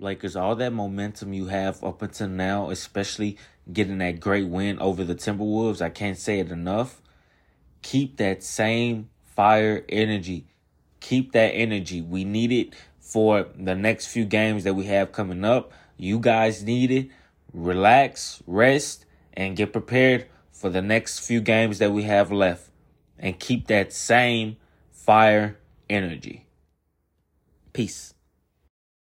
Lakers, all that momentum you have up until now, especially getting that great win over the Timberwolves, I can't say it enough. Keep that same fire energy. Keep that energy. We need it for the next few games that we have coming up. You guys need it. Relax, rest, and get prepared for the next few games that we have left. And keep that same fire energy. Peace.